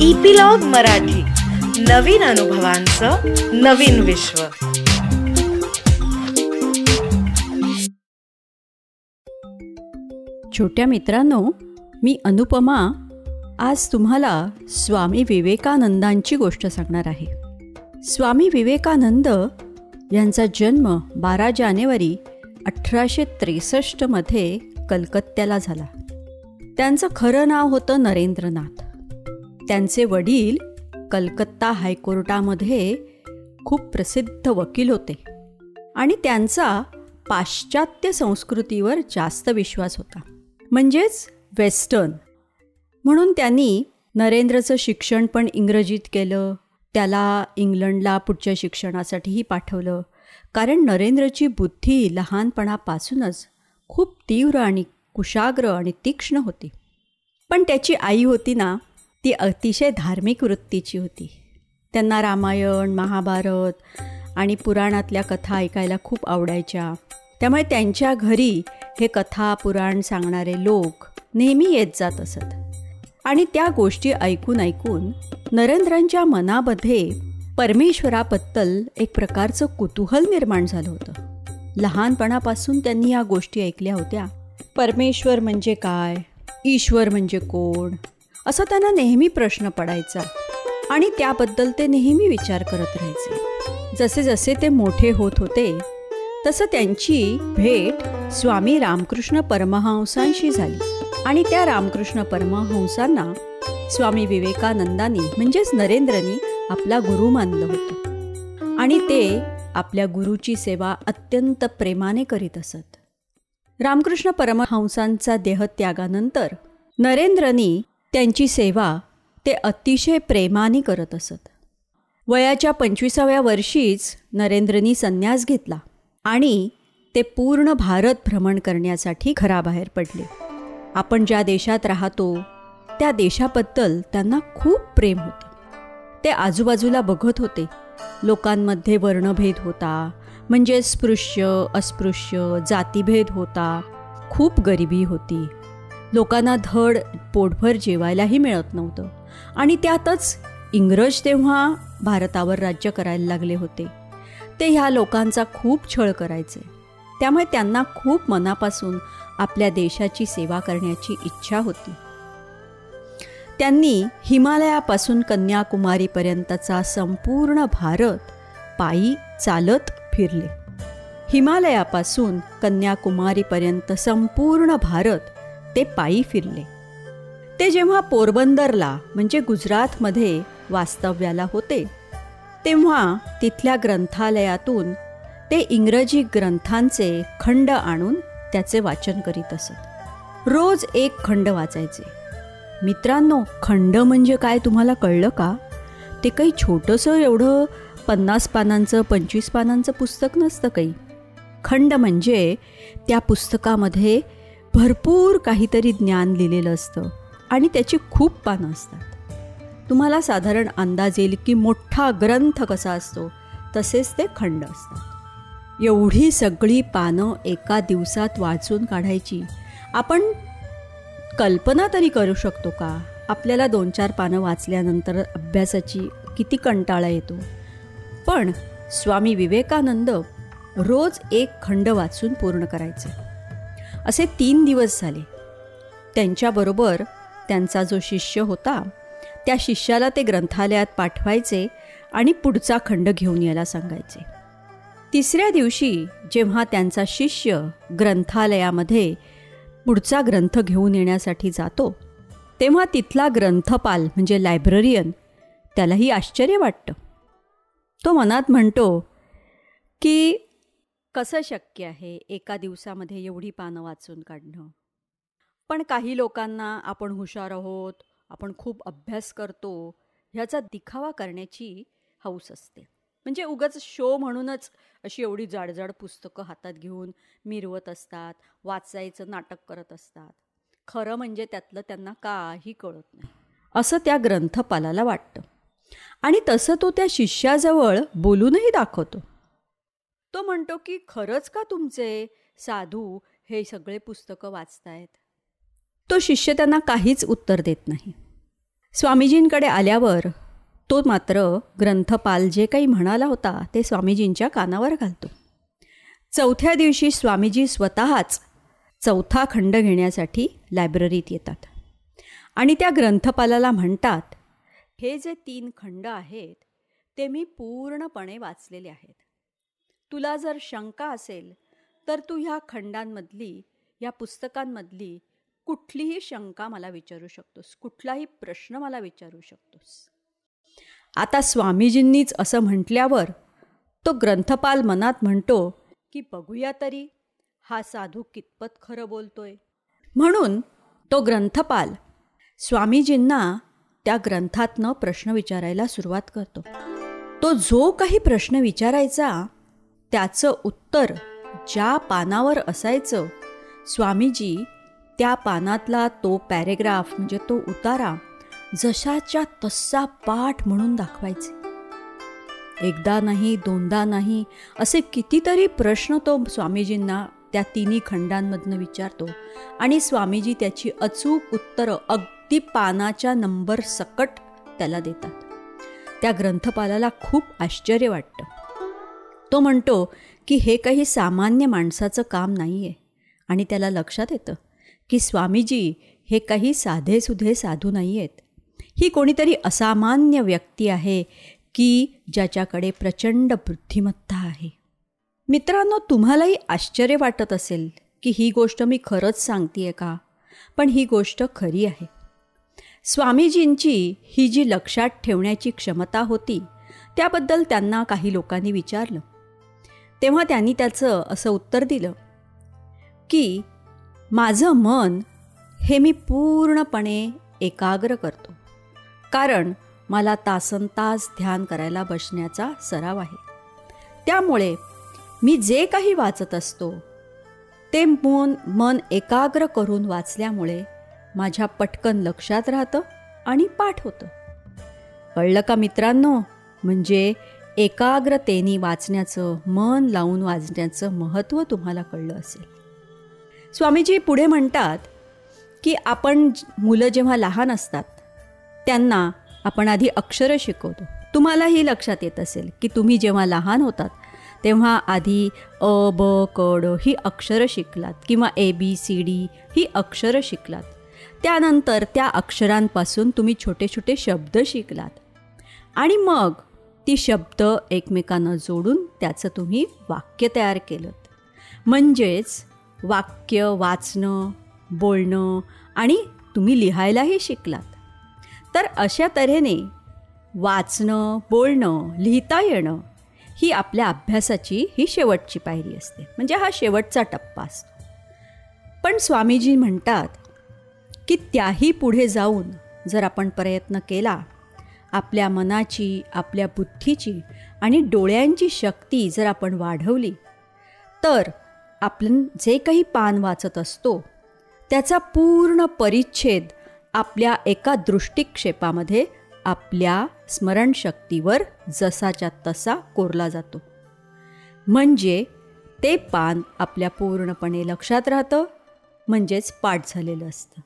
Epilogue Marathi. नवीन अनुभवांचं नवीन विश्व. छोट्या मित्रांनो मी अनुपमा. आज तुम्हाला स्वामी विवेकानंदांची गोष्ट सांगणार आहे. स्वामी विवेकानंद यांचा जन्म बारा जानेवारी अठराशे त्रेसष्टमध्ये कलकत्त्याला झाला. त्यांचं खरं नाव होतं नरेंद्रनाथ. त्यांचे वडील कलकत्ता हायकोर्टामध्ये खूप प्रसिद्ध वकील होते. आणि त्यांचा पाश्चात्य संस्कृतीवर जास्त विश्वास होता. म्हणजेच वेस्टर्न. म्हणून त्यांनी नरेंद्रचं शिक्षण पण इंग्रजीत केलं. त्याला इंग्लंडला पुढच्या शिक्षणासाठीही पाठवलं. कारण नरेंद्रची बुद्धी लहानपणापासूनच खूप तीव्र आणि कुशाग्र आणि तीक्ष्ण होती. पण त्याची आई होती ना ती अतिशय धार्मिक वृत्तीची होती. त्यांना रामायण महाभारत आणि पुराणातल्या कथा ऐकायला खूप आवडायच्या. त्यामुळे त्यांच्या घरी हे कथा पुराण सांगणारे लोक नेहमी येत जात असत. आणि त्या गोष्टी ऐकून ऐकून नरेंद्रांच्या मनामध्ये परमेश्वराबद्दल एक प्रकारचं कुतूहल निर्माण झालं होतं. लहानपणापासून त्यांनी या गोष्टी ऐकल्या होत्या. परमेश्वर म्हणजे काय? ईश्वर म्हणजे कोण? असा त्यांना नेहमी प्रश्न पडायचा. आणि त्याबद्दल ते नेहमी विचार करत राहायचे. जसे जसे ते मोठे होत होते तसं त्यांची भेट स्वामी रामकृष्ण परमहंसांशी झाली. आणि त्या रामकृष्ण परमहंसांना स्वामी विवेकानंदांनी म्हणजेच नरेंद्रनी आपला गुरु मानलं होतं. आणि ते आपल्या गुरुची सेवा अत्यंत प्रेमाने करीत असत. रामकृष्ण परमहंसांचा देहत्यागानंतर नरेंद्रनी त्यांची सेवा ते अतिशय प्रेमाने करत असत. वयाच्या पंचवीसाव्या वर्षीच नरेंद्रनी संन्यास घेतला आणि ते पूर्ण भारत भ्रमण करण्यासाठी घराबाहेर पडले. आपण ज्या देशात राहतो त्या देशाबद्दल त्यांना खूप प्रेम होतं. ते आजूबाजूला बघत होते. लोकांमध्ये वर्णभेद होता म्हणजे स्पृश्य अस्पृश्य जातीभेद होता. खूप गरिबी होती. लोकांना धड पोटभर जेवायलाही मिळत नव्हतं. आणि त्यातच इंग्रज तेव्हा भारतावर राज्य करायला लागले होते. ते ह्या लोकांचा खूप छळ करायचे. त्यामुळे त्यांना खूप मनापासून आपल्या देशाची सेवा करण्याची इच्छा होती. त्यांनी हिमालयापासून कन्याकुमारीपर्यंतचा संपूर्ण भारत पायी चालत फिरले. हिमालयापासून कन्याकुमारीपर्यंत संपूर्ण भारत ते पायी फिरले. ते जेव्हा पोरबंदरला म्हणजे गुजरातमध्ये वास्तव्याला होते तेव्हा तिथल्या ग्रंथालयातून ते इंग्रजी ग्रंथांचे खंड आणून त्याचे वाचन करीत असत. रोज एक खंड वाचायचे. मित्रांनो खंड म्हणजे काय तुम्हाला कळलं का? ते काही छोटंसं एवढं पन्नास पानांचं पंचवीस पानांचं पुस्तक नसतं काही. खंड म्हणजे त्या पुस्तकामध्ये भरपूर काहीतरी ज्ञान लिहिलेलं असतं आणि त्याची खूप पानं असतात. तुम्हाला साधारण अंदाज येईल की मोठा ग्रंथ कसा असतो तसेच ते खंड असतात. एवढी सगळी पानं एका दिवसात वाचून काढायची आपण कल्पना तरी करू शकतो का? आपल्याला दोन चार पानं वाचल्यानंतर अभ्यासाची किती कंटाळा येतो. पण स्वामी विवेकानंद रोज एक खंड वाचून पूर्ण करायचे. असे तीन दिवस झाले. त्यांच्याबरोबर त्यांचा जो शिष्य होता त्या शिष्याला ते ग्रंथालयात पाठवायचे आणि पुढचा खंड घेऊन यायला सांगायचे. तिसऱ्या दिवशी जेव्हा त्यांचा शिष्य ग्रंथालयामध्ये पुढचा ग्रंथ घेऊन येण्यासाठी जातो तेव्हा तिथला ग्रंथपाल म्हणजे लायब्ररियन त्यालाही आश्चर्य वाटतं. तो मनात म्हणतो की कसं शक्य आहे एका दिवसामध्ये एवढी पानं वाचून काढणं? पण काही लोकांना आपण हुशार आहोत आपण खूप अभ्यास करतो ह्याचा दिखावा करण्याची हौस असते. म्हणजे उगाच शो म्हणूनच अशी एवढी जाडजाड पुस्तकं हातात घेऊन मिरवत असतात वाचायचं नाटक करत असतात. खरं म्हणजे त्यातलं त्यांना काही कळत नाही. असं त्या ग्रंथपालाला वाटतं. आणि तसं तो त्या शिष्याजवळ बोलूनही दाखवतो. तो म्हणतो की खरंच का तुमचे साधू हे सगळे पुस्तकं वाचतायत? तो शिष्य त्यांना काहीच उत्तर देत नाही. स्वामीजींकडे आल्यावर तो मात्र ग्रंथपाल जे काही म्हणाला होता ते स्वामीजींच्या कानावर घालतो. चौथ्या दिवशी स्वामीजी स्वतःच चौथा खंड घेण्यासाठी लायब्ररीत येतात आणि त्या ग्रंथपालाला म्हणतात हे जे तीन खंड आहेत ते मी पूर्णपणे वाचलेले आहेत. तुला जर शंका असेल तर तू ह्या खंडांमधली या पुस्तकांमधली कुठलीही शंका मला विचारू शकतोस. कुठलाही प्रश्न मला विचारू शकतोस. आता स्वामीजींनीच असं म्हटल्यावर तो ग्रंथपाल मनात म्हणतो की बघूया तरी हा साधू कितपत खरं बोलतोय. म्हणून तो ग्रंथपाल स्वामीजींना त्या ग्रंथातनं प्रश्न विचारायला सुरुवात करतो. तो जो काही प्रश्न विचारायचा त्याचं उत्तर ज्या पानावर असायचं स्वामीजी त्या पानातला तो पॅरेग्राफ म्हणजे तो उतारा जशाच्या तसा पाठ म्हणून दाखवायचे. एकदा नाही दोनदा नाही असे कितीतरी प्रश्न तो स्वामीजींना त्या तिन्ही खंडांमधनं विचारतो आणि स्वामीजी त्याची अचूक उत्तरं अगदी पानाच्या नंबर सकट त्याला देतात. त्या ग्रंथपालाला खूप आश्चर्य वाटतं. तो म्हणतो की हे काही सामान्य माणसाचं काम नाही आहे आणि त्याला लक्षात येतं की स्वामीजी हे काही साधेसुधे साधू नाही आहेत ही कोणीतरी असामान्य व्यक्ती आहे की ज्याच्याकडे प्रचंड बुद्धिमत्ता आहे. मित्रांनो तुम्हालाही आश्चर्य वाटत असेल की ही गोष्ट मी खरंच सांगते आहे का? पण ही गोष्ट खरी आहे. स्वामीजींची ही जी लक्षात ठेवण्याची क्षमता होती त्याबद्दल त्यांना काही लोकांनी विचारलं. तेव्हा त्यांनी त्याचं असं उत्तर दिलं की माझं मन हे मी पूर्णपणे एकाग्र करतो. कारण मला तासन तास ध्यान करायला बसण्याचा सराव आहे. त्यामुळे मी जे काही वाचत असतो ते मन मन एकाग्र करून वाचल्यामुळे माझ्या पटकन लक्षात राहतं आणि पाठ होतं. कळलं का मित्रांनो? म्हणजे एकाग्रतेने वाचण्याचं मन लावून वाचण्याचं महत्त्व तुम्हाला कळलं असेल. स्वामीजी पुढे म्हणतात की आपण मुलं जेव्हा लहान असतात त्यांना आपण आधी अक्षरं शिकवतो. तुम्हालाही लक्षात येत असेल की तुम्ही जेव्हा लहान होतात तेव्हा आधी अ ब कड ही अक्षरं शिकलात किंवा ए बी सी डी ही अक्षरं शिकलात. त्यानंतर त्या अक्षरांपासून तुम्ही छोटे छोटे शब्द शिकलात. आणि मग ती शब्द एकमेकांना जोडून त्याचं तुम्ही वाक्य तयार केलं. म्हणजेच वाक्य वाचणं बोलणं आणि तुम्ही लिहायलाही शिकलात. तर अशा तऱ्हेने वाचणं बोलणं लिहिता येणं ही आपल्या अभ्यासाची ही शेवटची पायरी असते. म्हणजे हा शेवटचा टप्पा असतो. पण स्वामीजी म्हणतात की त्याही पुढे जाऊन जर आपण प्रयत्न केला आपल्या मनाची आपल्या बुद्धीची आणि डोळ्यांची शक्ती जर आपण वाढवली तर आपण जे काही पान वाचत असतो त्याचा पूर्ण परिच्छेद आपल्या एका दृष्टिक्षेपामध्ये आपल्या स्मरणशक्तीवर जसाच्या तसा कोरला जातो. म्हणजे ते पान आपल्या पूर्णपणे लक्षात राहतं म्हणजेच पाठ झालेलं असतं.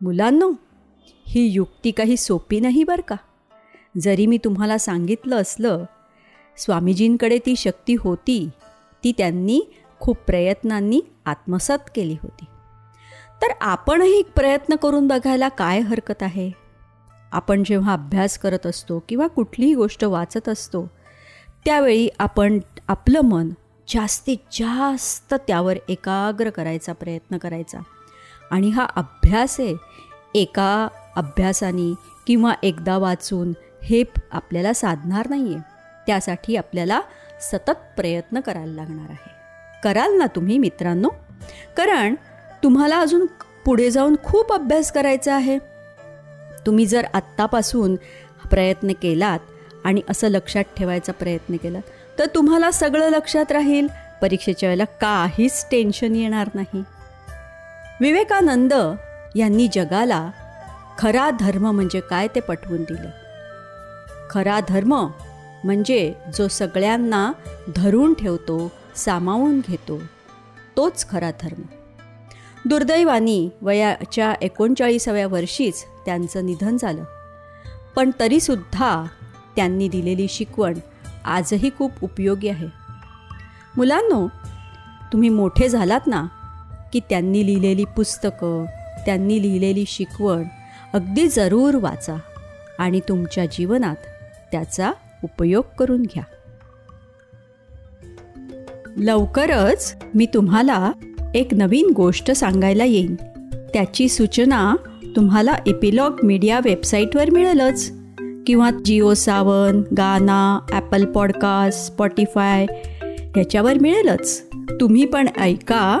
मुलांनो ही युक्ती काही सोपी नाही बरं का? जरी मी तुम्हाला सांगितलं असलं स्वामीजींकडे ती शक्ती होती ती त्यांनी खूप प्रयत्नांनी आत्मसात केली होती. तर आपणही प्रयत्न करून बघायला काय हरकत आहे? आपण जेव्हा अभ्यास करत असतो किंवा कुठलीही गोष्ट वाचत असतो त्यावेळी आपण आपलं मन जास्तीत जास्त त्यावर एकाग्र करायचा प्रयत्न करायचा. आणि हा अभ्यास आहे एका अभ्यासाने किंवा एकदा वाचून हे आपल्याला साधणार नाही आहे त्यासाठी आपल्याला सतत प्रयत्न करायला लागणार आहे. कराल ना तुम्ही मित्रांनो? कारण तुम्हाला अजून पुढे जाऊन खूप अभ्यास करायचा आहे. तुम्ही जर आत्तापासून प्रयत्न केलात आणि असं लक्षात ठेवायचा प्रयत्न केलात तर तुम्हाला सगळं लक्षात राहील. परीक्षेच्या वेळेला काहीच टेन्शन येणार नाही. विवेकानंद यांनी जगाला खरा धर्म म्हणजे काय ते पटवून दिलं. खरा धर्म म्हणजे जो सगळ्यांना धरून ठेवतो सामावून घेतो तोच खरा धर्म. दुर्दैवानी वयाच्या एकोणचाळीसाव्या वर्षीच त्यांचं निधन झालं. पण तरीसुद्धा त्यांनी दिलेली शिकवण आजही खूप उपयोगी आहे. मुलांनो तुम्ही मोठे झालात ना की त्यांनी लिहिलेली पुस्तकं त्यांनी लिहिलेली शिकवण अगदी जरूर वाचा आणि तुमच्या जीवनात त्याचा उपयोग करून घ्या. लवकरच मी तुम्हाला एक नवीन गोष्ट सांगायला येईन. त्याची सूचना तुम्हाला एपिलॉग मीडिया वेबसाईटवर मिळेलच. किंवा जिओ सावन गाना ॲपल पॉडकास्ट स्पॉटीफाय ह्याच्यावर मिळेलच. तुम्ही पण ऐका